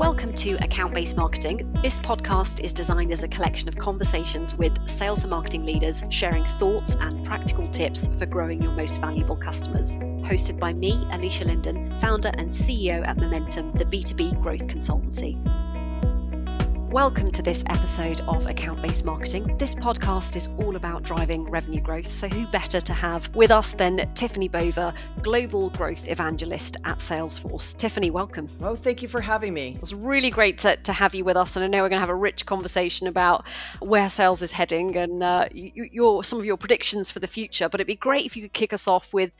Welcome to Account Based Marketing. This podcast is designed as a collection of conversations with sales and marketing leaders sharing thoughts and practical tips for growing your most valuable customers. Hosted by me, Alisha Lyndon, founder and CEO at Momentum, the B2B growth consultancy. Welcome to this episode of Account Based Marketing. This podcast is all about driving revenue growth. So, who better to have with us than Tiffani Bova, Global Growth Evangelist at Salesforce? Tiffany, welcome. Oh, thank you for having me. It was really great to, to have you with us. And I know we're going to have a rich conversation about where sales is heading and uh, your, some of your predictions for the future. But it'd be great if you could kick us off with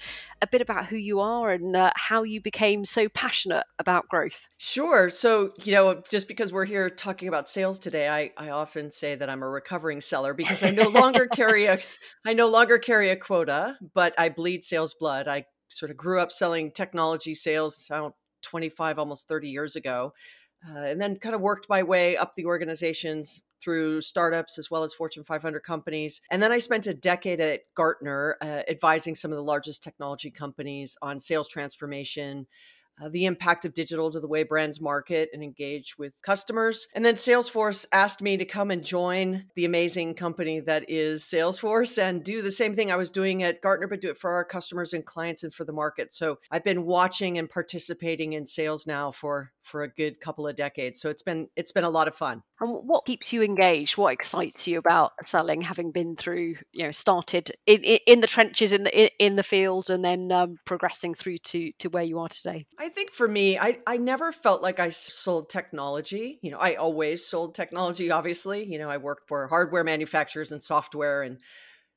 a bit about who you are and uh, how you became so passionate about growth. Sure. So, you know, just because we're here talking about sales today, I, I often say that I'm a recovering seller because I no longer carry a I no longer carry a quota, but I bleed sales blood. I sort of grew up selling technology sales about 25 almost 30 years ago. Uh, and then kind of worked my way up the organizations through startups as well as Fortune 500 companies. And then I spent a decade at Gartner uh, advising some of the largest technology companies on sales transformation, uh, the impact of digital to the way brands market and engage with customers. And then Salesforce asked me to come and join the amazing company that is Salesforce and do the same thing I was doing at Gartner, but do it for our customers and clients and for the market. So I've been watching and participating in sales now for for a good couple of decades. So it's been it's been a lot of fun. And what keeps you engaged? What excites you about selling, having been through, you know, started in, in the trenches in the in the field, and then um, progressing through to to where you are today? I think for me, I I never felt like I sold technology. You know, I always sold technology. Obviously, you know, I worked for hardware manufacturers and software and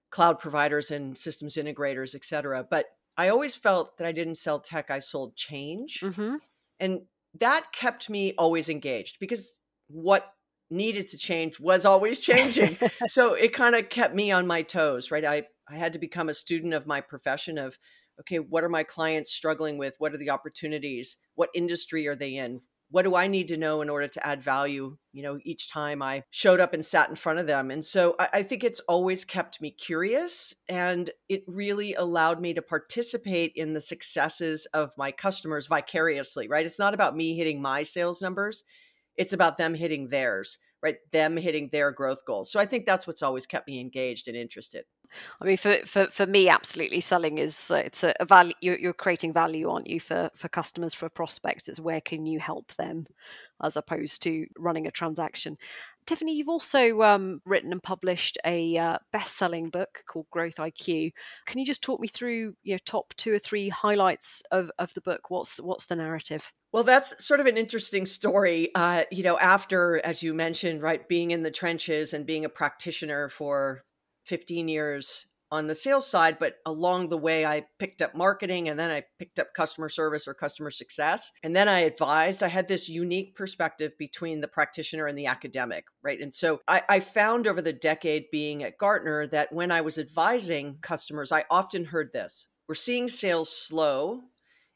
cloud providers and systems integrators, et cetera. But I always felt that I didn't sell tech; I sold change. Mm-hmm. And that kept me always engaged because what needed to change was always changing. so it kind of kept me on my toes, right? I, I had to become a student of my profession of, okay, what are my clients struggling with? What are the opportunities? What industry are they in? what do I need to know in order to add value, you know, each time I showed up and sat in front of them. And so I, I, think it's always kept me curious and it really allowed me to participate in the successes of my customers vicariously, right? It's not about me hitting my sales numbers, it's about them hitting theirs, right? Them hitting their growth goals. So I think that's what's always kept me engaged and interested. I mean, for, for, for me, absolutely, selling is uh, it's a, a value. You're, you're, creating value, aren't you, for for customers, for prospects? It's where can you help them, as opposed to running a transaction. Tiffani, you've also um, written and published a uh, best-selling book called Growth IQ. Can you just talk me through your top two or three highlights of, of the book? What's the, what's the narrative? Well, that's sort of an interesting story. Uh, you know, after, as you mentioned, right, being in the trenches and being a practitioner for 15 years on the sales side, but along the way, I picked up marketing and then I picked up customer service or customer success. And then I advised. I had this unique perspective between the practitioner and the academic, right? And so I, I found over the decade being at Gartner that when I was advising customers, I often heard this we're seeing sales slow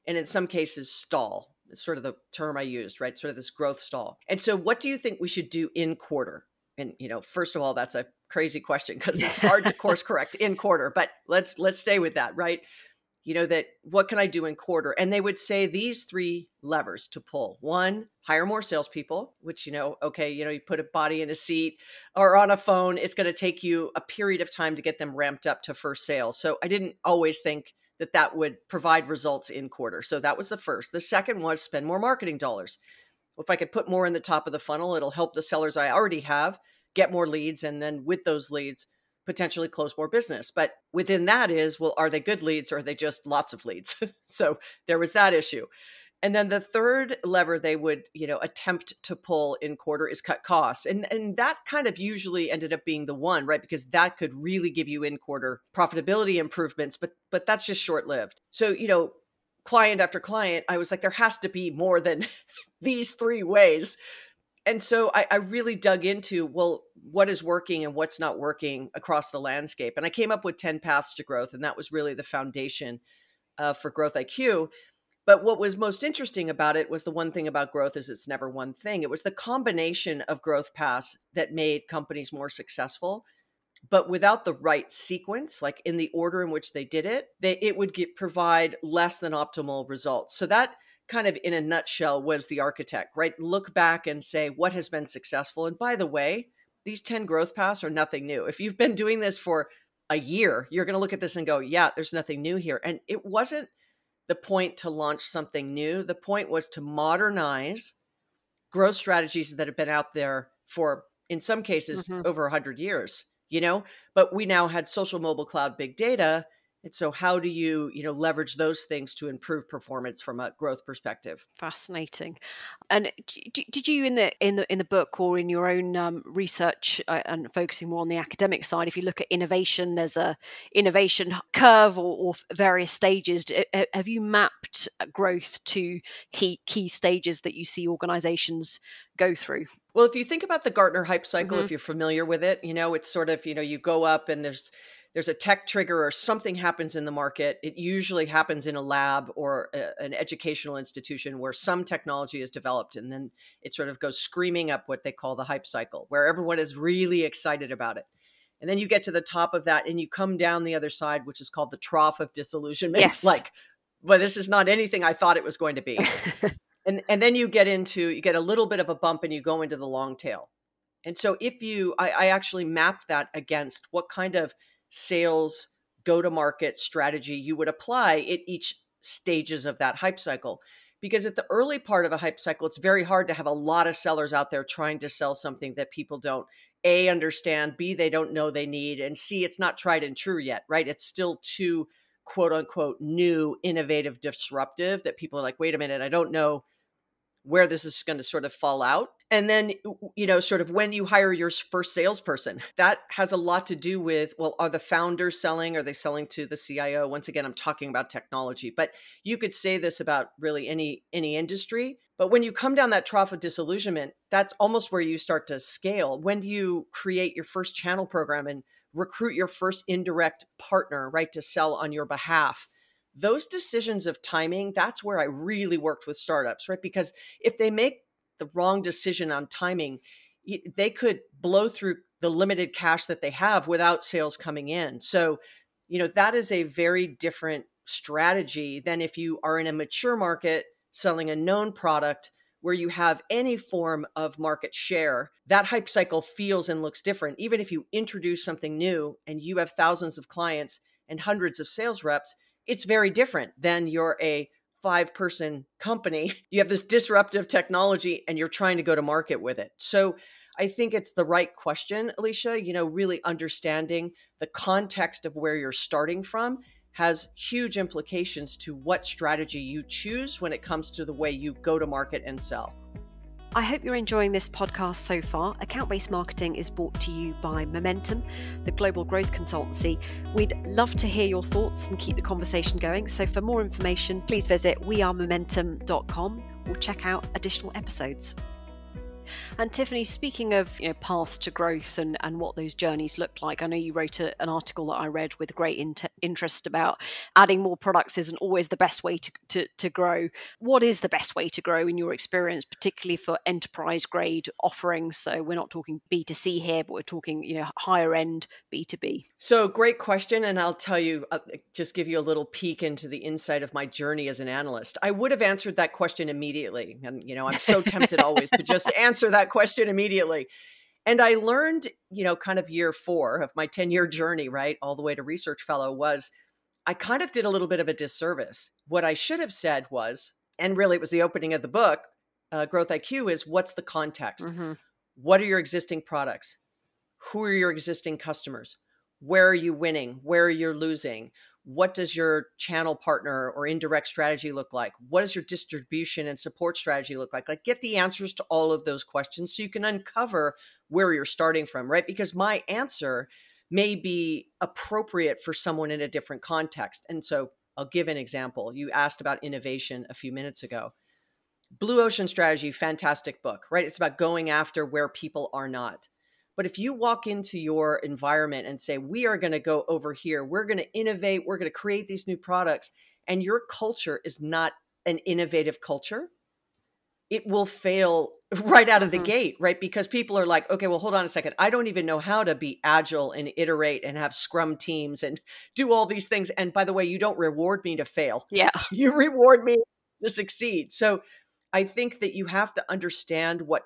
and in some cases stall. It's sort of the term I used, right? Sort of this growth stall. And so, what do you think we should do in quarter? And you know first of all that's a crazy question because it's hard to course correct in quarter but let's let's stay with that right? You know that what can i do in quarter? And they would say these three levers to pull. One hire more salespeople which you know okay you know you put a body in a seat or on a phone it's going to take you a period of time to get them ramped up to first sales so i didn't always think that that would provide results in quarter. So that was the first. The second was spend more marketing dollars if I could put more in the top of the funnel, it'll help the sellers I already have get more leads. And then with those leads, potentially close more business. But within that is, well, are they good leads or are they just lots of leads? so there was that issue. And then the third lever they would, you know, attempt to pull in quarter is cut costs. And and that kind of usually ended up being the one, right? Because that could really give you in quarter profitability improvements, but but that's just short-lived. So, you know, client after client, I was like, there has to be more than these three ways. And so I, I, really dug into, well, what is working and what's not working across the landscape. And I came up with 10 paths to growth. And that was really the foundation uh, for Growth IQ. But what was most interesting about it was the one thing about growth is it's never one thing. It was the combination of growth paths that made companies more successful but without the right sequence like in the order in which they did it they, it would get, provide less than optimal results so that kind of in a nutshell was the architect, right? Look back and say what has been successful. And by the way, these 10 growth paths are nothing new. If you've been doing this for a year, you're going to look at this and go, yeah, there's nothing new here. And it wasn't the point to launch something new. The point was to modernize growth strategies that have been out there for, in some cases, mm-hmm. over 100 years, you know? But we now had social mobile cloud big data and so how do you, you know, leverage those things to improve performance from a growth perspective? Fascinating. And did you in the in the in the book or in your own um, research uh, and focusing more on the academic side, if you look at innovation, there's a innovation curve or, or various stages. Have you mapped uh, growth to key key stages that you see organizations go through? Well, if you think about the Gartner hype cycle, mm-hmm. if you're familiar with it, you know, it's sort of, you know, you go up and there's there's a tech trigger or something happens in the market, it usually happens in a lab or a, an educational institution where some technology is developed. And then it sort of goes screaming up what they call the hype cycle, where everyone is really excited about it. And then you get to the top of that and you come down the other side, which is called the trough of disillusionment. Yes. Like, well, this is not anything I thought it was going to be. and and then you get into you get a little bit of a bump and you go into the long tail. And so if you I, I actually mapped that against what kind of sales go to market strategy you would apply at each stages of that hype cycle. Because at the early part of a hype cycle it's very hard to have a lot of sellers out there trying to sell something that people don't a understand b they don't know they need and c it's not tried and true yet right? It's still too quote unquote new innovative disruptive that people are like wait a minute i don't know where this is going to sort of fall out and then you know sort of when you hire your first salesperson that has a lot to do with well are the founders selling? Are they selling to the cio once again i'm talking about technology but you could say this about really any any industry but when you come down that trough of disillusionment that's almost where you start to scale. When do you create your first channel program and recruit your first indirect partner right to sell on your behalf those decisions of timing that's where i really worked with startups right because if they make the wrong decision on timing, they could blow through the limited cash that they have without sales coming in. So, you know, that is a very different strategy than if you are in a mature market selling a known product where you have any form of market share. That hype cycle feels and looks different. Even if you introduce something new and you have thousands of clients and hundreds of sales reps, it's very different than you're a five person company, you have this disruptive technology and you're trying to go to market with it. So I think it's the right question, Alisha. You know, really understanding the context of where you're starting from has huge implications to what strategy you choose when it comes to the way you go to market and sell. I hope you're enjoying this podcast so far. Account based marketing is brought to you by Momentum, the global growth consultancy. We'd love to hear your thoughts and keep the conversation going. So, for more information, please visit wearemomentum.com or check out additional episodes. And Tiffani, speaking of you know paths to growth and, and what those journeys look like, I know you wrote a, an article that I read with great inter- interest about adding more products isn't always the best way to, to, to grow. What is the best way to grow in your experience, particularly for enterprise grade offerings? So we're not talking B2C here, but we're talking you know higher end B2B. So great question, and I'll tell you, I'll uh, just give you a little peek into the insight of my journey as an analyst. I would have answered that question immediately, and you know I'm so tempted always to just answer answer that question immediately. And I learned, you know, kind of year four of my 10 year journey, right, all the way to research fellow, was I kind of did a little bit of a disservice. What I should have said was, and really it was the opening of the book, uh, Growth IQ, is what's the context? Mm-hmm. What are your existing products? Who are your existing customers? Where are you winning? Where are you losing? What does your channel partner or indirect strategy look like? What does your distribution and support strategy look like? Like get the answers to all of those questions so you can uncover where you're starting from right? Because my answer may be appropriate for someone in a different context. And so i'll give an example. You asked about innovation a few minutes ago. Blue ocean strategy fantastic book right? It's about going after where people are not but if you walk into your environment and say, we are going to go over here, we're going to innovate, we're going to create these new products, and your culture is not an innovative culture, it will fail right out of the mm-hmm. gate, right? Because people are like, okay, well, hold on a second. I don't even know how to be agile and iterate and have scrum teams and do all these things. And by the way, you don't reward me to fail. Yeah. You reward me to succeed. So I think that you have to understand what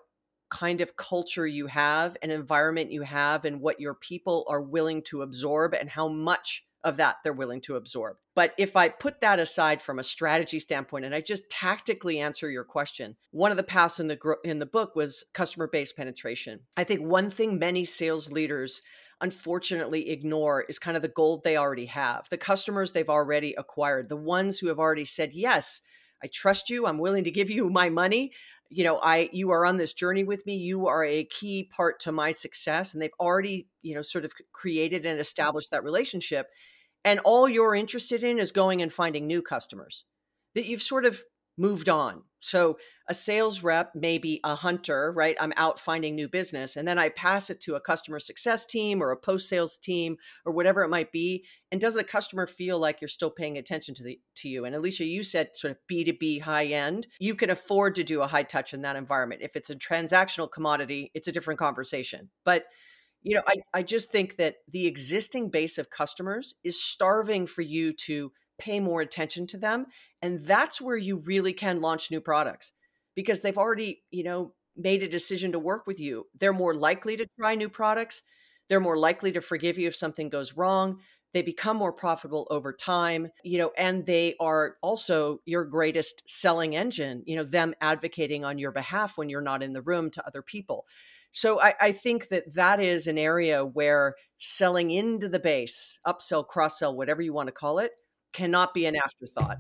kind of culture you have and environment you have and what your people are willing to absorb and how much of that they're willing to absorb. But if I put that aside from a strategy standpoint and I just tactically answer your question, one of the paths in the in the book was customer base penetration. I think one thing many sales leaders unfortunately ignore is kind of the gold they already have. The customers they've already acquired, the ones who have already said, "Yes, I trust you. I'm willing to give you my money. You know, I you are on this journey with me. You are a key part to my success." And they've already, you know, sort of created and mm. established that relationship and all you're interested in is going and finding new customers that you've sort of moved on. So a sales rep may be a hunter, right? I'm out finding new business and then I pass it to a customer success team or a post sales team or whatever it might be. And does the customer feel like you're still paying attention to the to you? And Alisha, you said sort of B2B high end. You can afford to do a high touch in that environment. If it's a transactional commodity, it's a different conversation. But you know, I, I just think that the existing base of customers is starving for you to pay more attention to them. And that's where you really can launch new products because they've already, you know, made a decision to work with you. They're more likely to try new products. They're more likely to forgive you if something goes wrong. They become more profitable over time, you know, and they are also your greatest selling engine, you know, them advocating on your behalf when you're not in the room to other people. So I, I think that that is an area where selling into the base, upsell, cross sell, whatever you want to call it, cannot be an afterthought.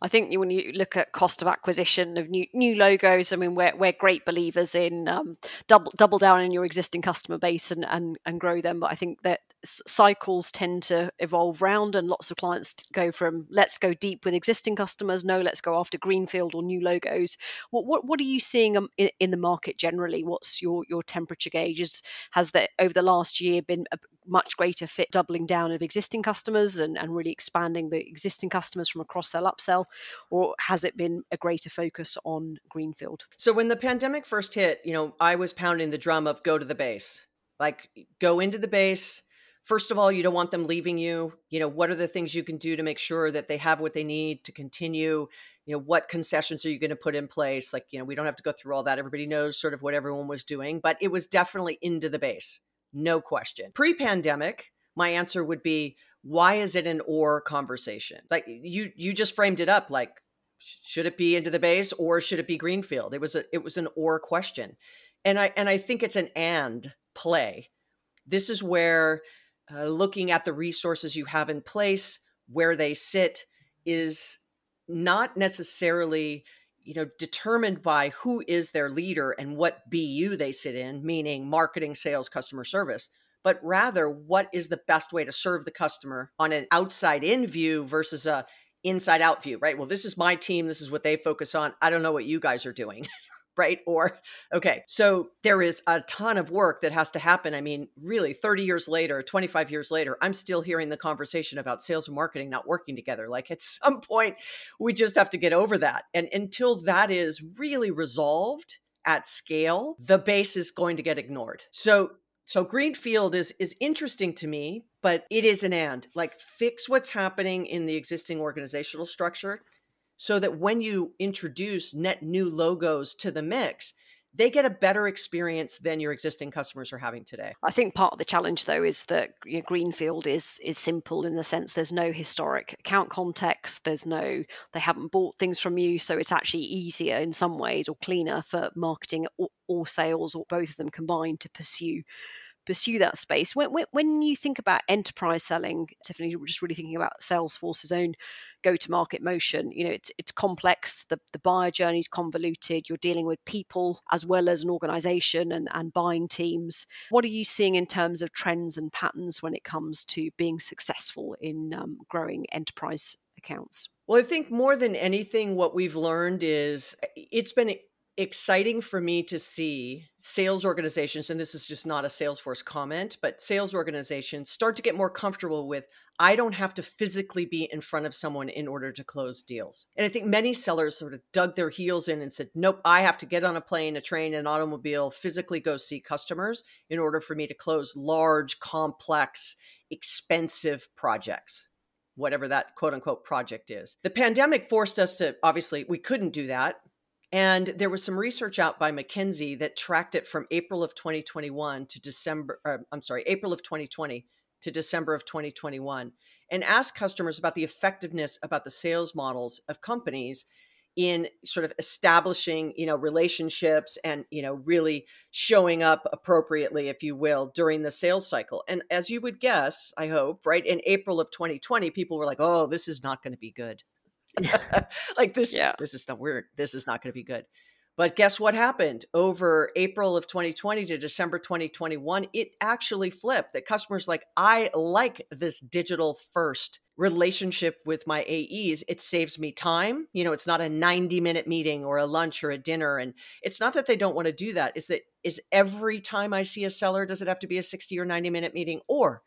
I think when you look at cost of acquisition of new new logos, I mean, we're we're great believers in um, double double down in your existing customer base and and and grow them. But I think that cycles tend to evolve round, and lots of clients go from let's go deep with existing customers, no, let's go after greenfield or new logos. What what, what are you seeing um, in, in the market generally? What's your your temperature gauge? Is, has that over the last year been a much greater fit doubling down of existing customers and, and really expanding the existing customers from a cross sell upsell, or has it been a greater focus on greenfield? So when the pandemic first hit, you know, I was pounding the drum of go to the base, like go into the base first of all you don't want them leaving you you know what are the things you can do to make sure that they have what they need to continue? You know what concessions are you going to put in place? Like you know we don't have to go through all that. Everybody knows sort of what everyone was doing but it was definitely into the base no question. Pre-pandemic my answer would be why is it an or conversation? Like you you just framed it up like should it be into the base or should it be greenfield? It was a it was an or question. And i and i think it's an and play. This is where uh, looking at the resources you have in place, where they sit, is not necessarily you know determined by who is their leader and what bu they sit in meaning marketing sales customer service but rather what is the best way to serve the customer on an outside in view versus a inside out view right? Well this is my team this is what they focus on. I don't know what you guys are doing right? Or, okay, so there is a ton of work that has to happen. I mean, really, 30 years later, 25 years later, I'm still hearing the conversation about sales and marketing not working together. Like at some point, we just have to get over that. And until that is really resolved at scale, the base is going to get ignored. So, so greenfield is is interesting to me but it is an and like fix what's happening in the existing organizational structure so that when you introduce net new logos to the mix, they get a better experience than your existing customers are having today. I think part of the challenge, though, is that you know, Greenfield is is simple in the sense there's no historic account context. There's no they haven't bought things from you, so it's actually easier in some ways or cleaner for marketing or, or sales or both of them combined to pursue pursue that space. When, when, when you think about enterprise selling, Tiffani, just really thinking about Salesforce's own go-to-market motion, you know, it's it's complex. The the buyer journey is convoluted. You're dealing with people as well as an organization and, and buying teams. What are you seeing in terms of trends and patterns when it comes to being successful in um, growing enterprise accounts? Well, I think more than anything, what we've learned is it's been exciting for me to see sales organizations, and this is just not a Salesforce comment, but sales organizations start to get more comfortable with I don't have to physically be in front of someone in order to close deals. And I think many sellers sort of dug their heels in and said, nope, I have to get on a plane, a train, an automobile, physically go see customers in order for me to close large, complex, expensive projects. whatever that quote unquote project is. The pandemic forced us to obviously, we couldn't do that. And there was some research out by McKinsey that tracked it from April of 2021 to December, uh, I'm sorry, April of 2020 to December of 2021, and asked customers about the effectiveness about the sales models of companies in sort of establishing you know relationships and you know really showing up appropriately if you will during the sales cycle. And as you would guess i hope right in april of 2020 people were like oh this is not going to be good. Like this yeah. this is not weird this is not going to be good but guess what happened over April of 2020 to December 2021? It actually flipped that customers like, I like this digital first relationship with my AEs. It saves me time. You know, it's not a 90 minute meeting or a lunch or a dinner. And it's not that they don't want to do that. Is that is every time I see a seller, does it have to be a 60 or 90 minute meeting? Or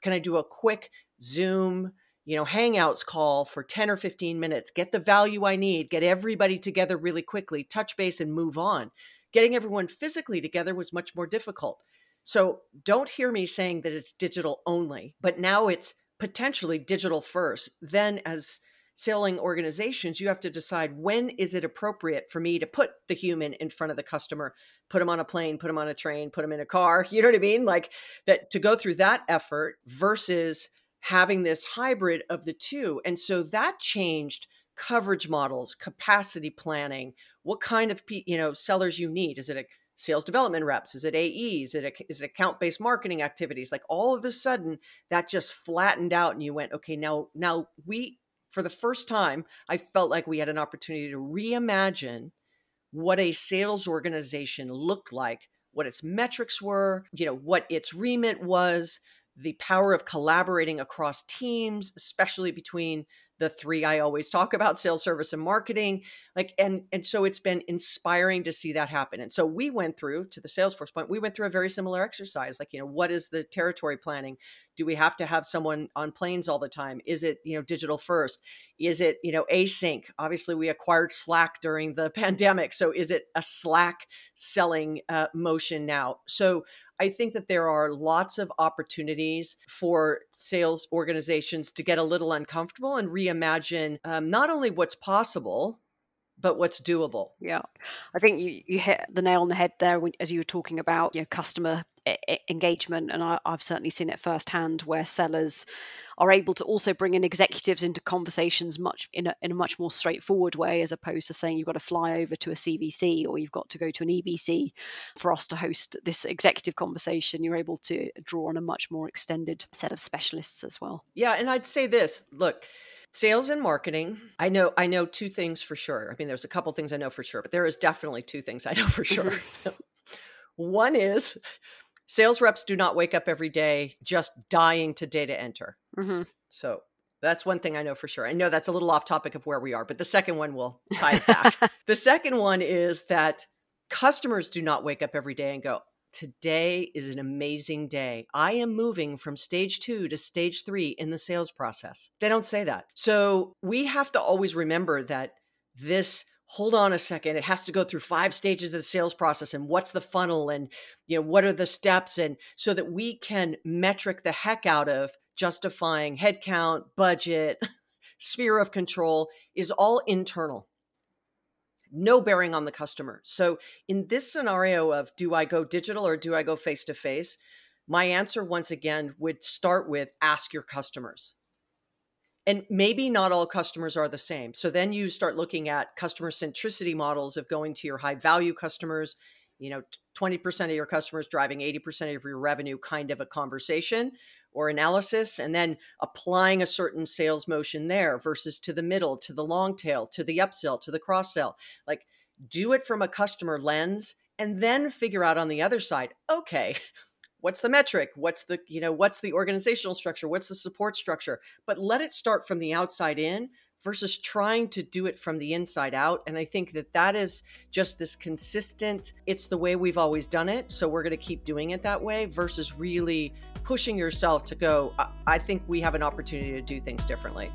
can I do a quick Zoom? You know, Hangouts call for 10 or 15 minutes, get the value I need, get everybody together really quickly, touch base and move on. Getting everyone physically together was much more difficult. So don't hear me saying that it's digital only, but now it's potentially digital first. Then, as selling organizations, you have to decide when is it appropriate for me to put the human in front of the customer, put them on a plane, put them on a train, put them in a car. You know what I mean? Like that to go through that effort versus having this hybrid of the two. And so that changed coverage models, capacity planning, what kind of you know sellers you need. Is it a sales development reps? Is it AEs? Is it, is it account based marketing activities? Like all of a sudden that just flattened out and you went, okay, now, now we, for the first time, I felt like we had an opportunity to reimagine what a sales organization looked like, what its metrics were, you know, what its remit was, the power of collaborating across teams, especially between the three I always talk about sales service and marketing like and and so it's been inspiring to see that happen. And so we went through to the salesforce point we went through a very similar exercise like you know what is the territory planning do we have to have someone on planes all the time? Is it you know digital first? Is it you know async? Obviously we acquired slack during the pandemic so is it a slack selling uh, motion now? So I think that there are lots of opportunities for sales organizations to get a little uncomfortable and reimagine um, not only what's possible, but what's doable. Yeah, I think you, you hit the nail on the head there when, as you were talking about you know, customer engagement, and I, have certainly seen it firsthand where sellers are able to also bring in executives into conversations much in a, in a much more straightforward way, as opposed to saying you've got to fly over to a CVC or you've got to go to an EBC for us to host this executive conversation. You're able to draw on a much more extended set of specialists as well. Yeah, and I'd say this: look sales and marketing i know i know two things for sure i mean there's a couple things i know for sure but there is definitely two things i know for sure mm-hmm. one is sales reps do not wake up every day just dying to data enter. Mm-hmm. So that's one thing I know for sure. I know that's a little off topic of where we are, but the second one will tie it back. the second one is that customers do not wake up every day and go, Today is an amazing day. I am moving from stage two to stage three in the sales process. They don't say that. So we have to always remember that this hold on a second it has to go through five stages of the sales process and what's the funnel and you know what are the steps and so that we can metric the heck out of justifying headcount budget sphere of control is all internal. No bearing on the customer. So in this scenario of do i go digital or do i go face to face? My answer once again would start with ask your customers and maybe not all customers are the same. So then you start looking at customer centricity models of going to your high value customers, you know, 20% of your customers driving 80% of your revenue kind of a conversation or analysis and then applying a certain sales motion there versus to the middle, to the long tail, to the upsell, to the cross sell. Like do it from a customer lens and then figure out on the other side, okay, what's the metric? What's the you know what's the organizational structure? What's the support structure? But let it start from the outside in versus trying to do it from the inside out and i think that that is just this consistent it's the way we've always done it so we're going to keep doing it that way versus really pushing yourself to go i think we have an opportunity to do things differently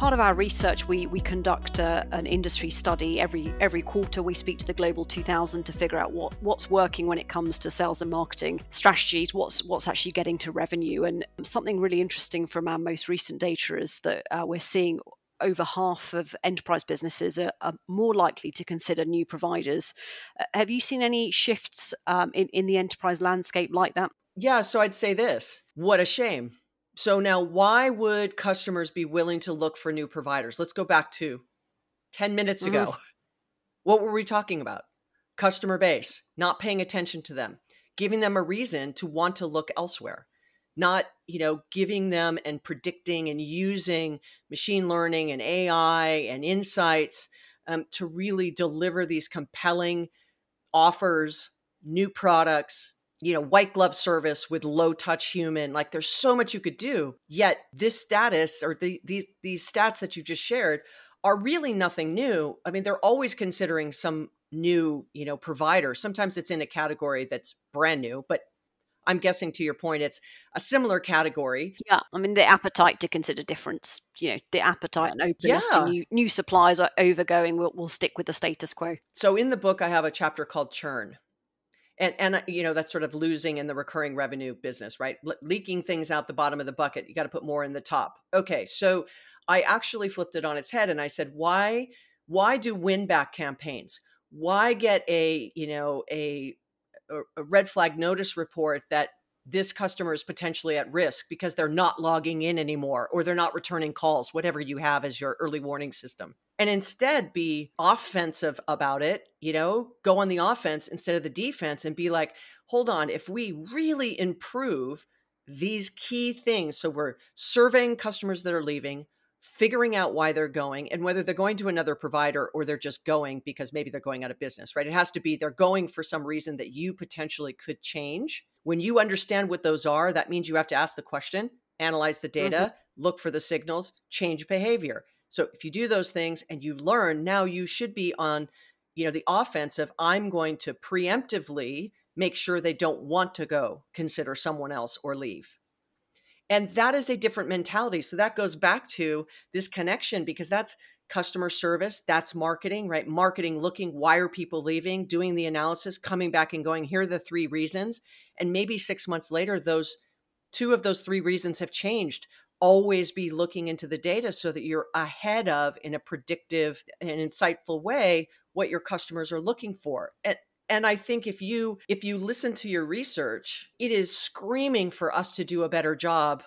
part of our research, we we conduct a, an industry study every every quarter. We speak to the Global 2000 to figure out what what's working when it comes to sales and marketing strategies. What's what's actually getting to revenue, and something really interesting from our most recent data is that uh, we're seeing over half of enterprise businesses are, are, more likely to consider new providers. Uh, have you seen any shifts um, in, in the enterprise landscape like that? Yeah, so I'd say this what a shame. So now, why would customers be willing to look for new providers? Let's go back to 10 minutes ago. Mm-hmm. What were we talking about? Customer base, not paying attention to them, giving them a reason to want to look elsewhere not you know giving them and predicting and using machine learning and ai and insights um, to really deliver these compelling offers new products you know white glove service with low touch human like there's so much you could do yet this status or the, these these stats that you just shared are really nothing new i mean they're always considering some new you know provider sometimes it's in a category that's brand new but I'm guessing to your point, it's a similar category. Yeah, I mean the appetite to consider difference, you know, the appetite and openness yeah. to new new suppliers are overgoing. We'll, we'll stick with the status quo. So in the book, I have a chapter called churn, and and uh, you know that's sort of losing in the recurring revenue business, right? Le- leaking things out the bottom of the bucket. You got to put more in the top. Okay, so I actually flipped it on its head and I said, why why do win back campaigns? Why get a you know a a red flag notice report that this customer is potentially at risk because they're not logging in anymore or they're not returning calls, whatever you have as your early warning system. And instead be offensive about it, you know, go on the offense instead of the defense and be like, hold on, if we really improve these key things, so we're surveying customers that are leaving, figuring out why they're going and whether they're going to another provider or they're just going because maybe they're going out of business, right? It has to be they're going for some reason that you potentially could change. When you understand what those are, that means you have to ask the question, analyze the data, mm-hmm. look for the signals, change behavior. So if you do those things and you learn, now you should be on, you know, the offensive. I'm going to preemptively make sure they don't want to go consider someone else or leave and that is a different mentality. So that goes back to this connection because that's customer service, that's marketing, right? Marketing looking, why are people leaving, doing the analysis, coming back and going, here are the three reasons. And maybe six months later, those two of those three reasons have changed. Always be looking into the data so that you're ahead of in a predictive and insightful way what your customers are looking for. And and i think if you if you listen to your research it is screaming for us to do a better job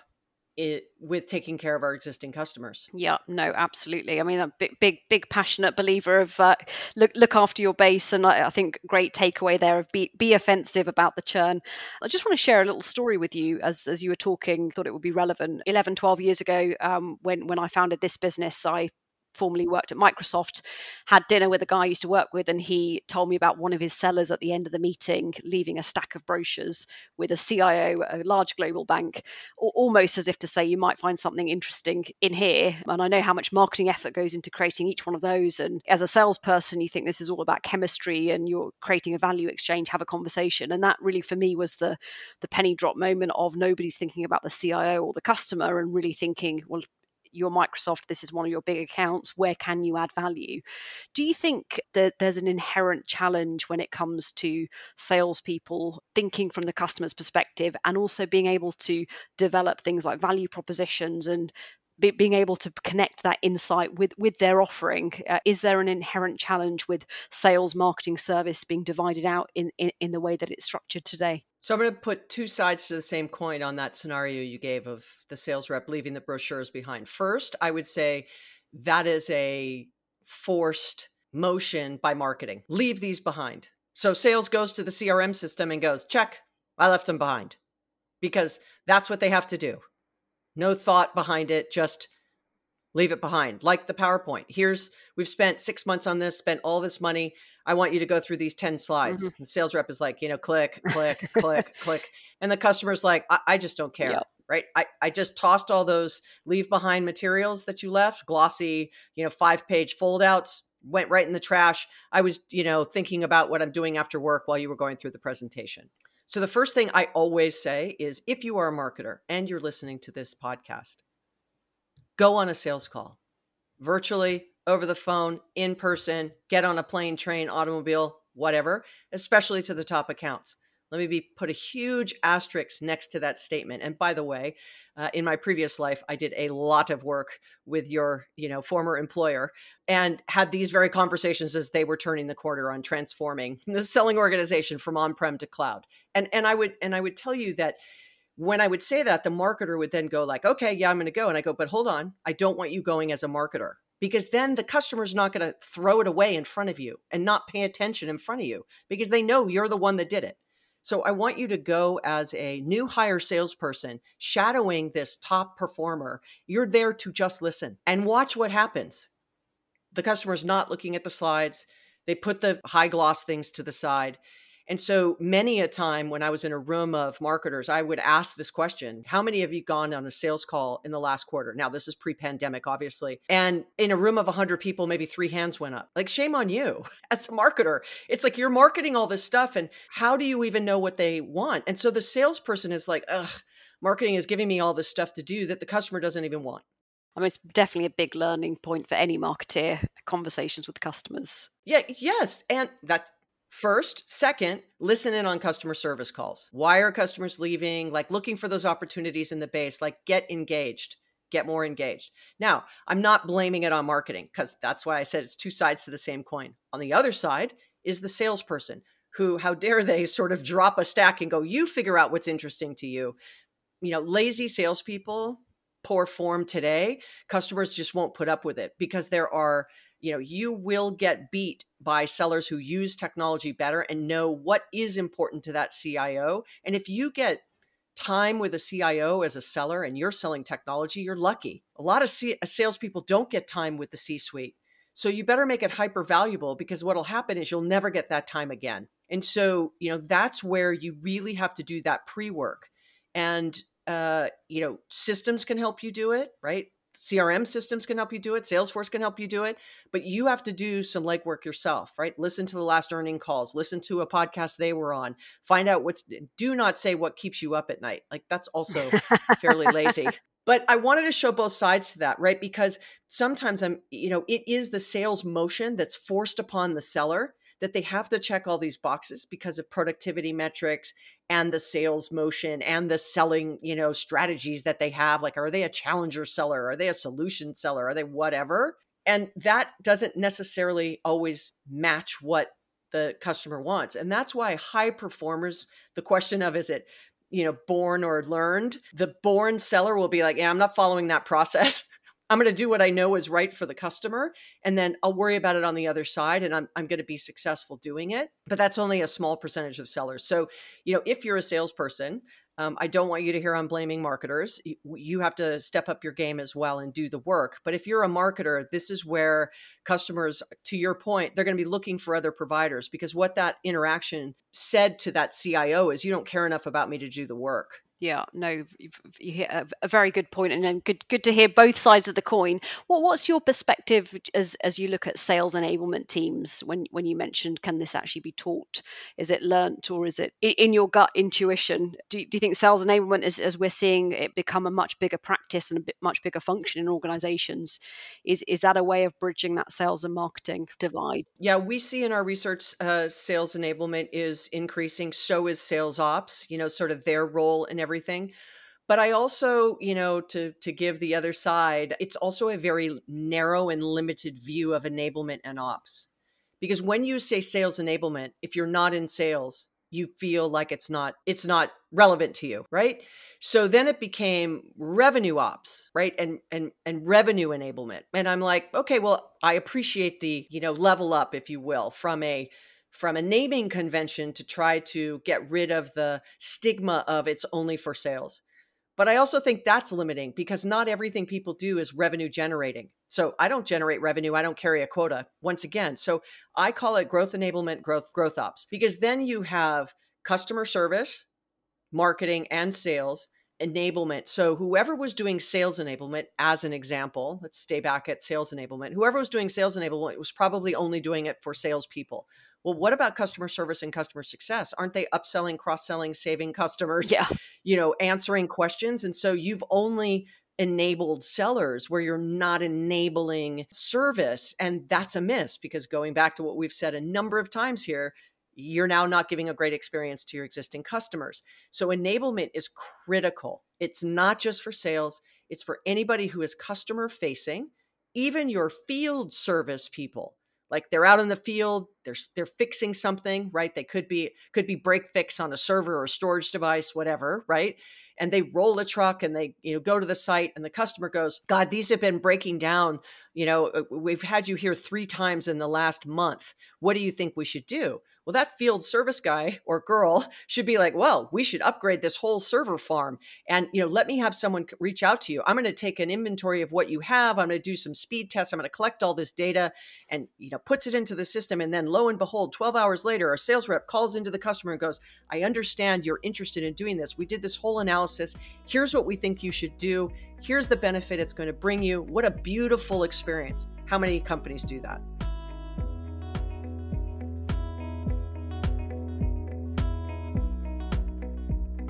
it, with taking care of our existing customers. Yeah, no, absolutely. I mean, a big, big, big passionate believer of uh, look look after your base, and I, I, think great takeaway there of be be offensive about the churn. I just want to share a little story with you as as you were talking. Thought it would be relevant. 11, 12 years ago, um, when when I founded this business, I formerly worked at Microsoft, had dinner with a guy I used to work with, and he told me about one of his sellers at the end of the meeting leaving a stack of brochures with a CIO a large global bank, almost as if to say, you might find something interesting in here. And I know how much marketing effort goes into creating each one of those. And as a salesperson, you think this is all about chemistry and you're creating a value exchange, have a conversation. And that really, for me, was the the penny drop moment of nobody's thinking about the CIO or the customer and really thinking, well, you're Microsoft, this is one of your big accounts, where can you add value? Do you think that there's an inherent challenge when it comes to salespeople thinking from the customer's perspective and also being able to develop things like value propositions and be, being able to connect that insight with with their offering uh, is there an inherent challenge with sales marketing service being divided out in, in in the way that it's structured today so I'm going to put two sides to the same coin on that scenario you gave of the sales rep leaving the brochures behind. First, I would say that is a forced motion by marketing. Leave these behind. So sales goes to the CRM system and goes, check, I left them behind because that's what they have to do. No thought behind it, just leave it behind. Like the PowerPoint. Here's, we've spent six months on this, spent all this money. I want you to go through these 10 slides. Mm-hmm. And sales rep is like, you know, click, click, click, click. And the customer's like, I, I just don't care. Yep. Right. I, I just tossed all those leave behind materials that you left, glossy, you know, five page foldouts, went right in the trash. I was, you know, thinking about what I'm doing after work while you were going through the presentation. So the first thing I always say is if you are a marketer and you're listening to this podcast, go on a sales call. virtually, over the phone, in person, get on a plane, train, automobile, whatever, especially to the top accounts. Let me be put a huge asterisk next to that statement. And by the way, uh, in my previous life, I did a lot of work with your, you know, former employer, and had these very conversations as they were turning the corner on transforming the selling organization from on-prem to cloud. And and I would and I would tell you that when I would say that, the marketer would then go like, "Okay, yeah, I'm going to go," and I go, "But hold on, I don't want you going as a marketer." because then the customer's not going to throw it away in front of you and not pay attention in front of you because they know you're the one that did it. So I want you to go as a new hire salesperson, shadowing this top performer. You're there to just listen and watch what happens. The customer's not looking at the slides. They put the high gloss things to the side and so many a time when I was in a room of marketers, I would ask this question How many of you gone on a sales call in the last quarter? Now, this is pre pandemic, obviously. And in a room of 100 people, maybe three hands went up. Like, shame on you as a marketer. It's like you're marketing all this stuff, and how do you even know what they want? And so the salesperson is like, Ugh, marketing is giving me all this stuff to do that the customer doesn't even want. I mean, it's definitely a big learning point for any marketeer conversations with customers. Yeah, yes. And that First, second, listen in on customer service calls. Why are customers leaving? Like looking for those opportunities in the base, like get engaged, get more engaged. Now, I'm not blaming it on marketing because that's why I said it's two sides to the same coin. On the other side is the salesperson who, how dare they sort of drop a stack and go, you figure out what's interesting to you. You know, lazy salespeople, poor form today, customers just won't put up with it because there are you know you will get beat by sellers who use technology better and know what is important to that CIO and if you get time with a CIO as a seller and you're selling technology you're lucky. A lot of C- uh, salespeople don't get time with the C suite so you better make it hyper valuable because what'll happen is you'll never get that time again. And so you know that's where you really have to do that pre-work. And uh, you know systems can help you do it right CRM systems can help you do it. Salesforce can help you do it, but you have to do some legwork yourself, right? Listen to the last earning calls, listen to a podcast they were on, find out what's, do not say what keeps you up at night. Like that's also fairly lazy. But I wanted to show both sides to that, right? Because sometimes I'm, you know, it is the sales motion that's forced upon the seller that they have to check all these boxes because of productivity metrics and the sales motion and the selling, you know, strategies that they have. Like, are they a challenger seller? Are they a solution seller? Are they whatever? And that doesn't necessarily always match what the customer wants. And that's why high performers, the question of is it, you know, born or learned, the born seller will be like, yeah, I'm not following that process. I'm going to do what I know is right for the customer, and then I'll worry about it on the other side, and I'm, I'm going to be successful doing it. But that's only a small percentage of sellers. So, you know, if you're a salesperson, um, I don't want you to hear I'm blaming marketers. You have to step up your game as well and do the work. But if you're a marketer, this is where customers, to your point, they're going to be looking for other providers because what that interaction said to that CIO is you don't care enough about me to do the work yeah no you hit a, a, very good point and good good to hear both sides of the coin. Well what's your perspective as as you look at sales enablement teams when when you mentioned can this actually be taught? Is it learnt or is it in your gut intuition? Do, do you think sales enablement is as we're seeing it become a much bigger practice and a bit much bigger function in organizations is is that a way of bridging that sales and marketing divide? Yeah we see in our research uh, sales enablement is increasing so is sales ops you know sort of their role in everything but i also you know to to give the other side it's also a very narrow and limited view of enablement and ops because when you say sales enablement if you're not in sales you feel like it's not it's not relevant to you right? So then it became revenue ops right? And and and revenue enablement. And i'm like okay well i appreciate the you know level up if you will from a from a naming convention to try to get rid of the stigma of it's only for sales. But I also think that's limiting because not everything people do is revenue generating. So I don't generate revenue, I don't carry a quota once again. So I call it growth enablement, growth growth ops because then you have customer service, marketing and sales enablement. So whoever was doing sales enablement as an example, let's stay back at sales enablement. Whoever was doing sales enablement was probably only doing it for salespeople well what about customer service and customer success aren't they upselling cross-selling saving customers yeah you know answering questions and so you've only enabled sellers where you're not enabling service. And that's a miss because going back to what we've said a number of times here, you're now not giving a great experience to your existing customers. So enablement is critical. It's not just for sales, it's for anybody who is customer facing, even your field service people. Like they're out in the field they're they're fixing something right? They could be could be break fix on a server or a storage device whatever right? And they roll the truck and they you know go to the site and the customer goes god these have been breaking down. You know uh, we've had you here 3 times in the last month. What do you think we should do well, that field service guy or girl should be like, well, we should upgrade this whole server farm. And, you know, let me have someone reach out to you. I'm going to take an inventory of what you have. I'm going to do some speed tests. I'm going to collect all this data and, you know, puts it into the system. And then lo and behold, 12 hours later, our sales rep calls into the customer and goes, I understand you're interested in doing this. We did this whole analysis. Here's what we think you should do. Here's the benefit it's going to bring you. What a beautiful experience. How many companies do that?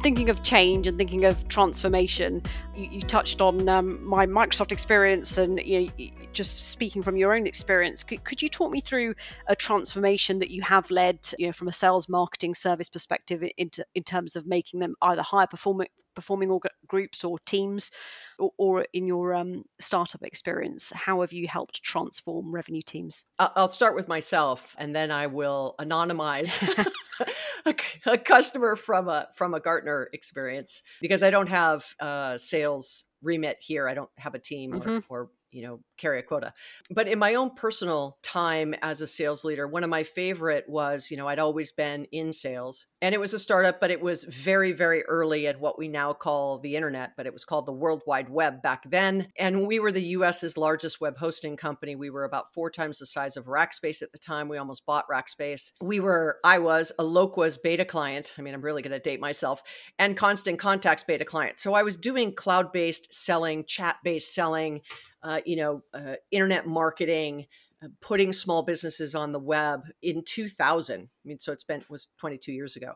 Thinking of change and thinking of transformation, you, you touched on um, my Microsoft experience and you know, just speaking from your own experience. Could, could, you talk me through a transformation that you have led, you know, from a sales, marketing, service perspective, in terms of making them either higher performing performing org- groups or teams, or, or in your um, startup experience? How have you helped transform revenue teams? I'll start with myself, and then I will anonymize a, a, customer from a from a Gartner experience because I don't have uh, sales remit here. I don't have a team mm-hmm. or, or you know carry a quota. But in my own personal time as a sales leader one of my favorite was you know i'd always been in sales and it was a startup but it was very very early at what we now call the internet but it was called the world wide web back then and we were the us's largest web hosting company. We were about four times the size of rackspace at the time. We almost bought rackspace. We were i was Eloqua's beta client. I mean i'm really going to date myself and constant contacts beta client. So i was doing cloud based selling chat based selling uh, you know, uh, internet marketing, uh, putting small businesses on the web in 2000. I mean, so it's been was 22 years ago,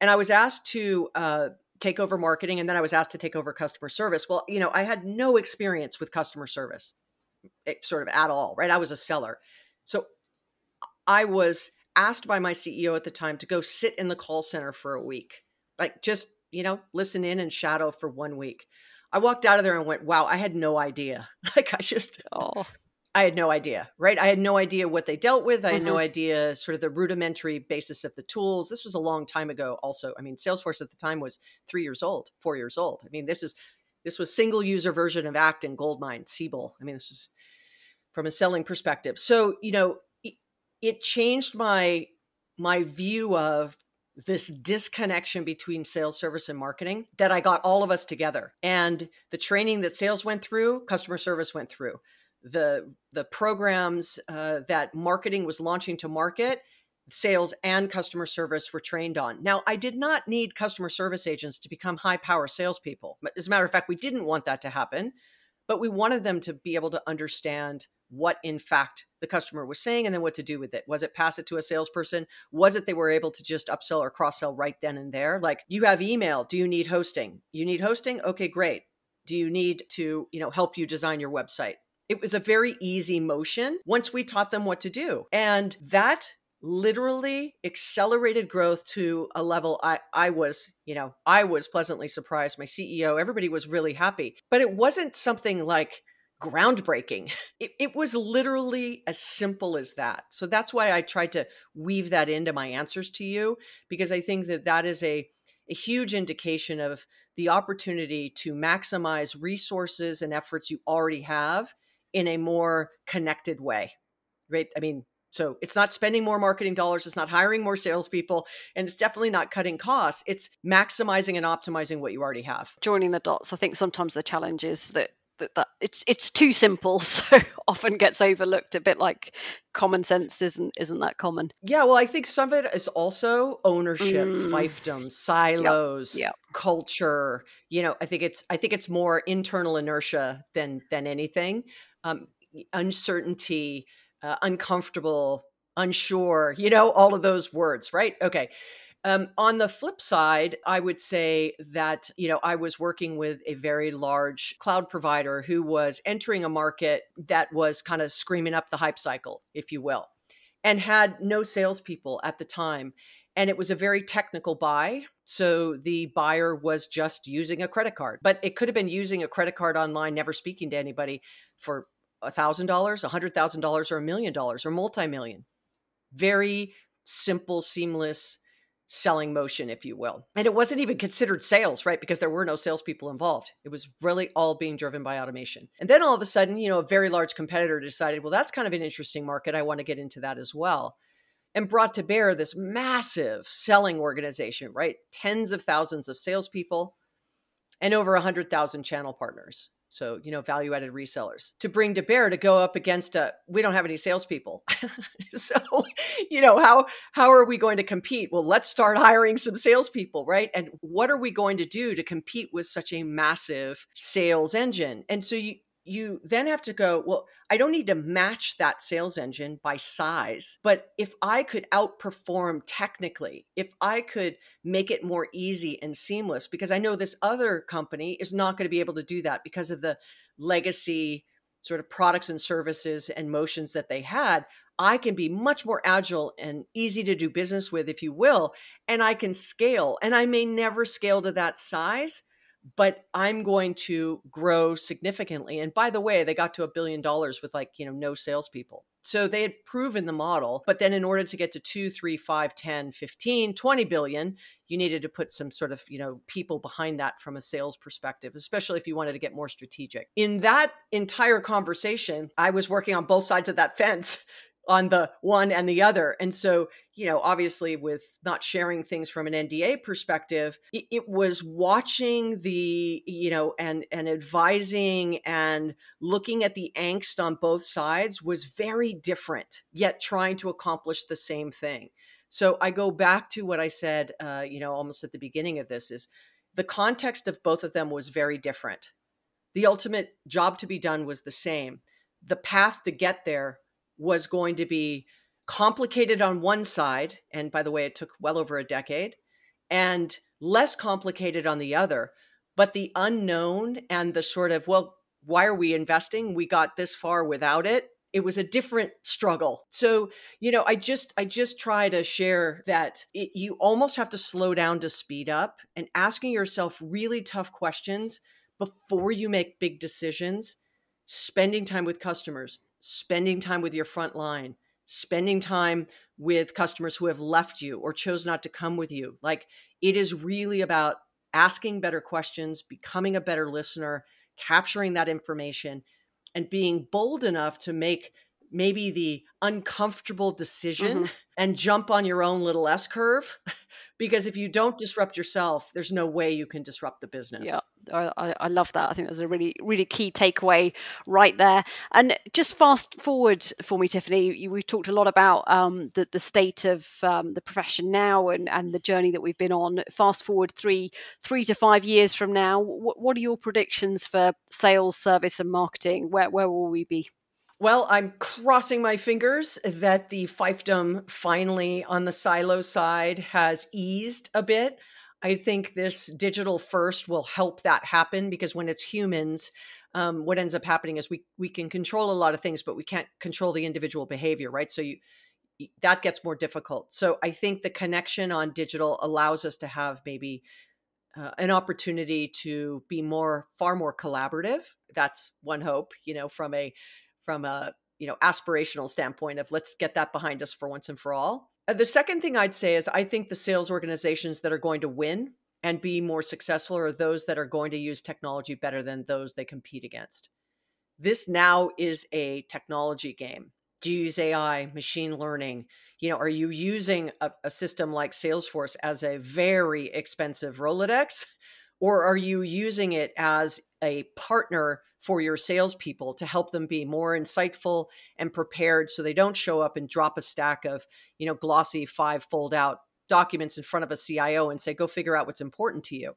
and I was asked to uh, take over marketing, and then I was asked to take over customer service. Well, you know, I had no experience with customer service, eh, sort of at all. Right, I was a seller, so I was asked by my CEO at the time to go sit in the call center for a week, like just you know, listen in and shadow for one week. I walked out of there and went, wow, I had no idea. Like I just, oh, I had no idea, right? I had no idea what they dealt with. I had mm-hmm. no idea sort of the rudimentary basis of the tools. This was a long time ago. Also, I mean, Salesforce at the time was three years old, four years old. I mean, this is this was single user version of Act and Goldmine, Siebel. I mean, this was from a selling perspective. So you know, it, it changed my my view of this disconnection between sales service and marketing that I got all of us together. And the training that sales went through, customer service went through. The the programs uh, that marketing was launching to market, sales and customer service were trained on. Now, I did not need customer service agents to become high power salespeople. As a matter of fact, we didn't want that to happen, but we wanted them to be able to understand what in fact the customer was saying and then what to do with it. Was it pass it to a salesperson? Was it they were able to just upsell or cross sell right then and there? Like you have email. Do you need hosting? You need hosting? Okay, great. Do you need to, you know, help you design your website? It was a very easy motion once we taught them what to do. And that literally accelerated growth to a level I, I was, you know, I was pleasantly surprised. My CEO, everybody was really happy. But it wasn't something like groundbreaking. It, it, was literally as simple as that. So that's why I tried to weave that into my answers to you, because I think that that is a, a huge indication of the opportunity to maximize resources and efforts you already have in a more connected way. Right. I mean, so it's not spending more marketing dollars, it's not hiring more salespeople, and it's definitely not cutting costs. It's maximizing and optimizing what you already have. Joining the dots. I think sometimes the challenge is that that, that it's it's too simple so often gets overlooked a bit like common sense isn't isn't that common yeah well i think some of it is also ownership mm. fiefdom silos yep. Yep. culture you know i think it's i think it's more internal inertia than than anything um, uncertainty uh, uncomfortable unsure you know all of those words right okay Um, on the flip side, I would say that, you know, I was working with a very large cloud provider who was entering a market that was kind of screaming up the hype cycle, if you will, and had no salespeople at the time. And it was a very technical buy. So the buyer was just using a credit card, but it could have been using a credit card online, never speaking to anybody for a thousand dollars, a hundred thousand dollars, or a million dollars, or multi-million. Very simple, seamless selling motion, if you will. And it wasn't even considered sales, right? Because there were no salespeople involved. It was really all being driven by automation. And then all of a sudden, you know, a very large competitor decided, well, that's kind of an interesting market. I want to get into that as well. And brought to bear this massive selling organization, right? Tens of thousands of salespeople and over 100,000 channel partners so you know value added resellers to bring to bear to go up against a we don't have any salespeople. So you know how how are we going to compete? Well let's start hiring some salespeople right? And what are we going to do to compete with such a massive sales engine? And so you you then have to go, well, I don't need to match that sales engine by size, but if I could outperform technically, if I could make it more easy and seamless, because I know this other company is not going to be able to do that because of the legacy sort of products and services and motions that they had. I can be much more agile and easy to do business with, if you will, and I can scale. And I may never scale to that size, but I'm going to grow significantly. And by the way, they got to a billion dollars with like, you know, no salespeople. So they had proven the model. But then in order to get to two, three, five, 10, 15, 20 billion, you needed to put some sort of, you know, people behind that from a sales perspective, especially if you wanted to get more strategic. In that entire conversation, I was working on both sides of that fence on the one and the other. And so, you know, obviously with not sharing things from an NDA perspective, it, it, was watching the, you know, and and advising and looking at the angst on both sides was very different, yet trying to accomplish the same thing. So I go back to what I said, uh, you know, almost at the beginning of this is the context of both of them was very different. The ultimate job to be done was the same. The path to get there was going to be complicated on one side. And by the way, it took well over a decade, and less complicated on the other. But the unknown and the sort of, well, why are we investing? We got this far without it. It was a different struggle. So, you know, I just I just try to share that it, you almost have to slow down to speed up and asking yourself really tough questions before you make big decisions, spending time with customers, spending time with your front line, spending time with customers who have left you or chose not to come with you. Like it is really about asking better questions, becoming a better listener, capturing that information, and being bold enough to make maybe the uncomfortable decision mm-hmm. and jump on your own little S curve. because if you don't disrupt yourself, there's no way you can disrupt the business. Yeah. I, I love that. I think that's a really, really key takeaway right there. And just fast forward for me, Tiffani. We've talked a lot about um, the the state of um, the profession now and, and the journey that we've been on. Fast forward three three to five years from now, what, what are your predictions for sales, service, and marketing? Where where will we be? Well, I'm crossing my fingers that the fiefdom finally on the silo side has eased a bit. I think this digital first will help that happen because when it's humans, um, what ends up happening is we we can control a lot of things, but we can't control the individual behavior, right? So you that gets more difficult. So I think the connection on digital allows us to have maybe uh, an opportunity to be more far more collaborative. That's one hope, you know, from a from a you know aspirational standpoint of let's get that behind us for once and for all Uh, the second thing i'd say is i think the sales organizations that are going to win and be more successful are those that are going to use technology better than those they compete against. This now is a technology game. Do you use ai machine learning? You know are you using a, a system like salesforce as a very expensive rolodex or are you using it as a partner for your salespeople to help them be more insightful and prepared so they don't show up and drop a stack of, you know, glossy five fold out documents in front of a CIO and say, go figure out what's important to you.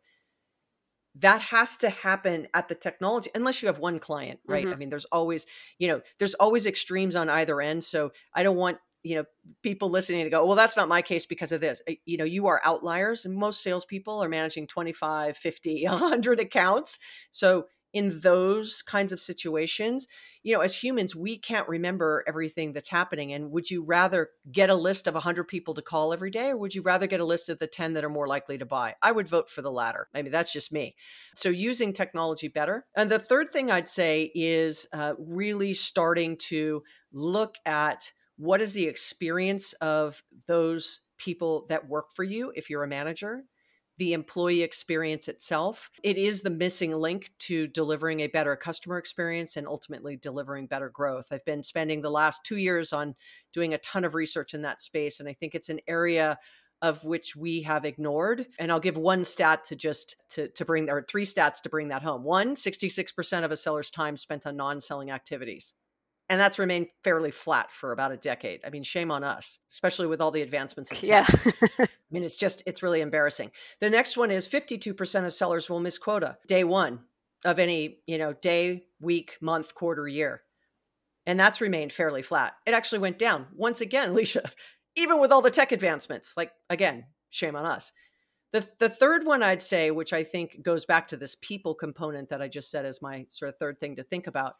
That has to happen at the technology, unless you have one client, right? Mm-hmm. I mean, there's always, you know, there's always extremes on either end. So I don't want you know people listening to go well that's not my case because of this you know you are outliers and most salespeople are managing 25 50 100 accounts so in those kinds of situations you know as humans we can't remember everything that's happening and would you rather get a list of 100 people to call every day or would you rather get a list of the 10 that are more likely to buy? I would vote for the latter. Maybe that's just me. So using technology better. And the third thing i'd say is uh, really starting to look at what is the experience of those people that work for you if you're a manager the employee experience itself it is the missing link to delivering a better customer experience and ultimately delivering better growth. I've been spending the last 2 years on doing a ton of research in that space and i think it's an area of which we have ignored and i'll give one stat to just to, to bring there three stats to bring that home. One 66% of a seller's time spent on non-selling activities and that's remained fairly flat for about a decade. I mean, shame on us, especially with all the advancements in tech. Yeah. I mean, it's just it's really embarrassing. The next one is 52% of sellers will miss quota day 1 of any, you know, day, week, month, quarter, year. And that's remained fairly flat. It actually went down once again, Alisha, even with all the tech advancements. Like again, shame on us. The, the third one I'd say, which I think goes back to this people component that I just said as my sort of third thing to think about,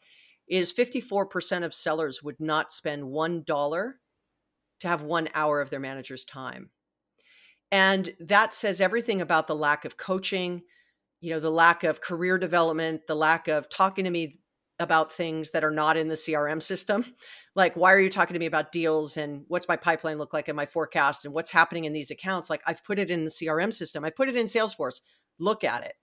is 54% of sellers would not spend $1 to have one hour of their manager's time. And that says everything about the lack of coaching, you know, the lack of career development, the lack of talking to me about things that are not in the CRM system. Like, why are you talking to me about deals and what's my pipeline look like and my forecast and what's happening in these accounts? Like, I've put it in the CRM system, I put it in Salesforce. Look at it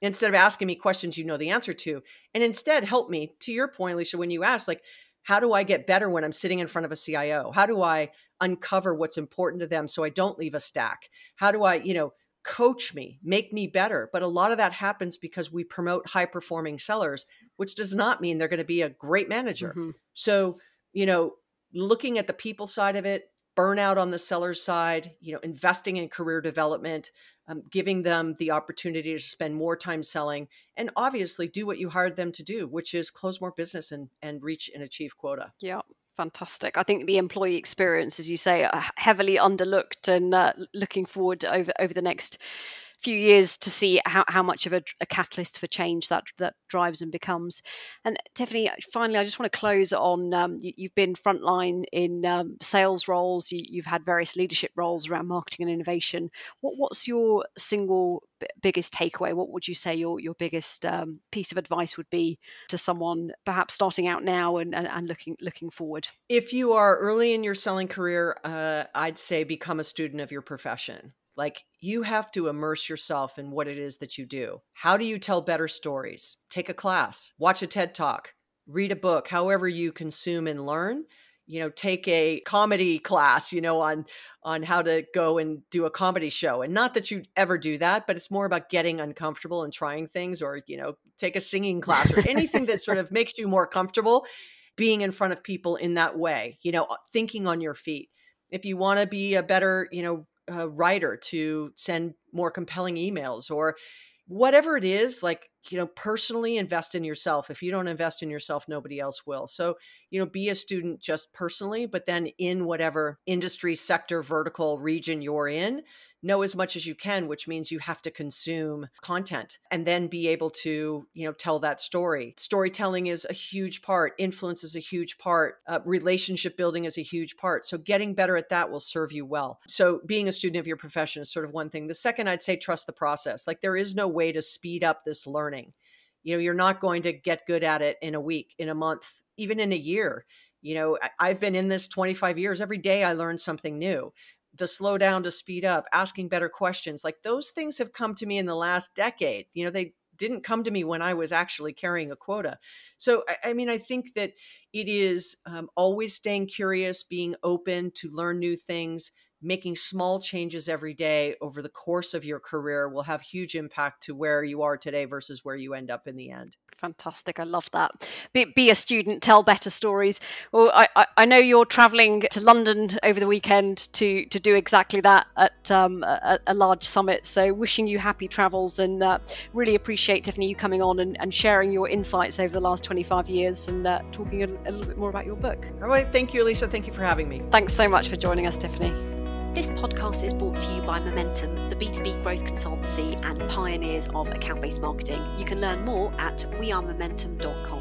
instead of asking me questions you know the answer to and instead help me to your point alisha when you ask like how do i get better when i'm sitting in front of a cio how do i uncover what's important to them so i don't leave a stack? How do i you know coach me make me better? But a lot of that happens because we promote high performing sellers which does not mean they're going to be a great manager. Mm-hmm. so you know looking at the people side of it burnout on the seller side you know investing in career development um, giving them the opportunity to spend more time selling and obviously do what you hired them to do which is close more business and and reach and achieve quota. Yeah fantastic. I think the employee experience as you say are heavily underlooked and uh, looking forward over over the next few years to see how, how much of a, a, catalyst for change that that drives and becomes. And Tiffani, finally, I just want to close on um, you, have been frontline in um, sales roles. You, have had various leadership roles around marketing and innovation. What, what's your single b- biggest takeaway? What would you say your your biggest um, piece of advice would be to someone perhaps starting out now and, and, and looking looking forward? If you are early in your selling career, uh, I'd say become a student of your profession like you have to immerse yourself in what it is that you do. How do you tell better stories? Take a class, watch a TED talk, read a book, however you consume and learn. You know, take a comedy class, you know, on on how to go and do a comedy show. And not that you ever do that, but it's more about getting uncomfortable and trying things or, you know, take a singing class or anything that sort of makes you more comfortable being in front of people in that way, you know, thinking on your feet. If you want to be a better, you know, writer to send more compelling emails or whatever it is like you know personally invest in yourself. If you don't invest in yourself nobody else will. So you know be a student just personally but then in whatever industry sector vertical region you're in know as much as you can which means you have to consume content and then be able to you know tell that story. Storytelling is a huge part. Influence is a huge part. Uh, relationship building is a huge part. So getting better at that will serve you well. So being a student of your profession is sort of one thing. The second i'd say trust the process. Like there is no way to speed up this learning. You know you're not going to get good at it in a week in a month even in a year. You know i've been in this 25 years. Every day i learn something new the slow down to speed up, asking better questions. Like those things have come to me in the last decade. You know, they didn't come to me when I was actually carrying a quota. So, I, I mean, I think that it is um, always staying curious, being open to learn new things, making small changes every day over the course of your career will have huge impact to where you are today versus where you end up in the end. Fantastic. I love that. Be, be a student, tell better stories. Well, I, I, I know you're traveling to London over the weekend to, to do exactly that at um, a, a, large summit. So, wishing you happy travels and uh, really appreciate, Tiffani, you coming on and, and, sharing your insights over the last 25 years and uh, talking a, a, little bit more about your book. All right. Thank you, Alisha. Thank you for having me. Thanks so much for joining us, Tiffani. This podcast is brought to you by Momentum, the B2B growth consultancy and pioneers of account based marketing. You can learn more at wearemomentum.com.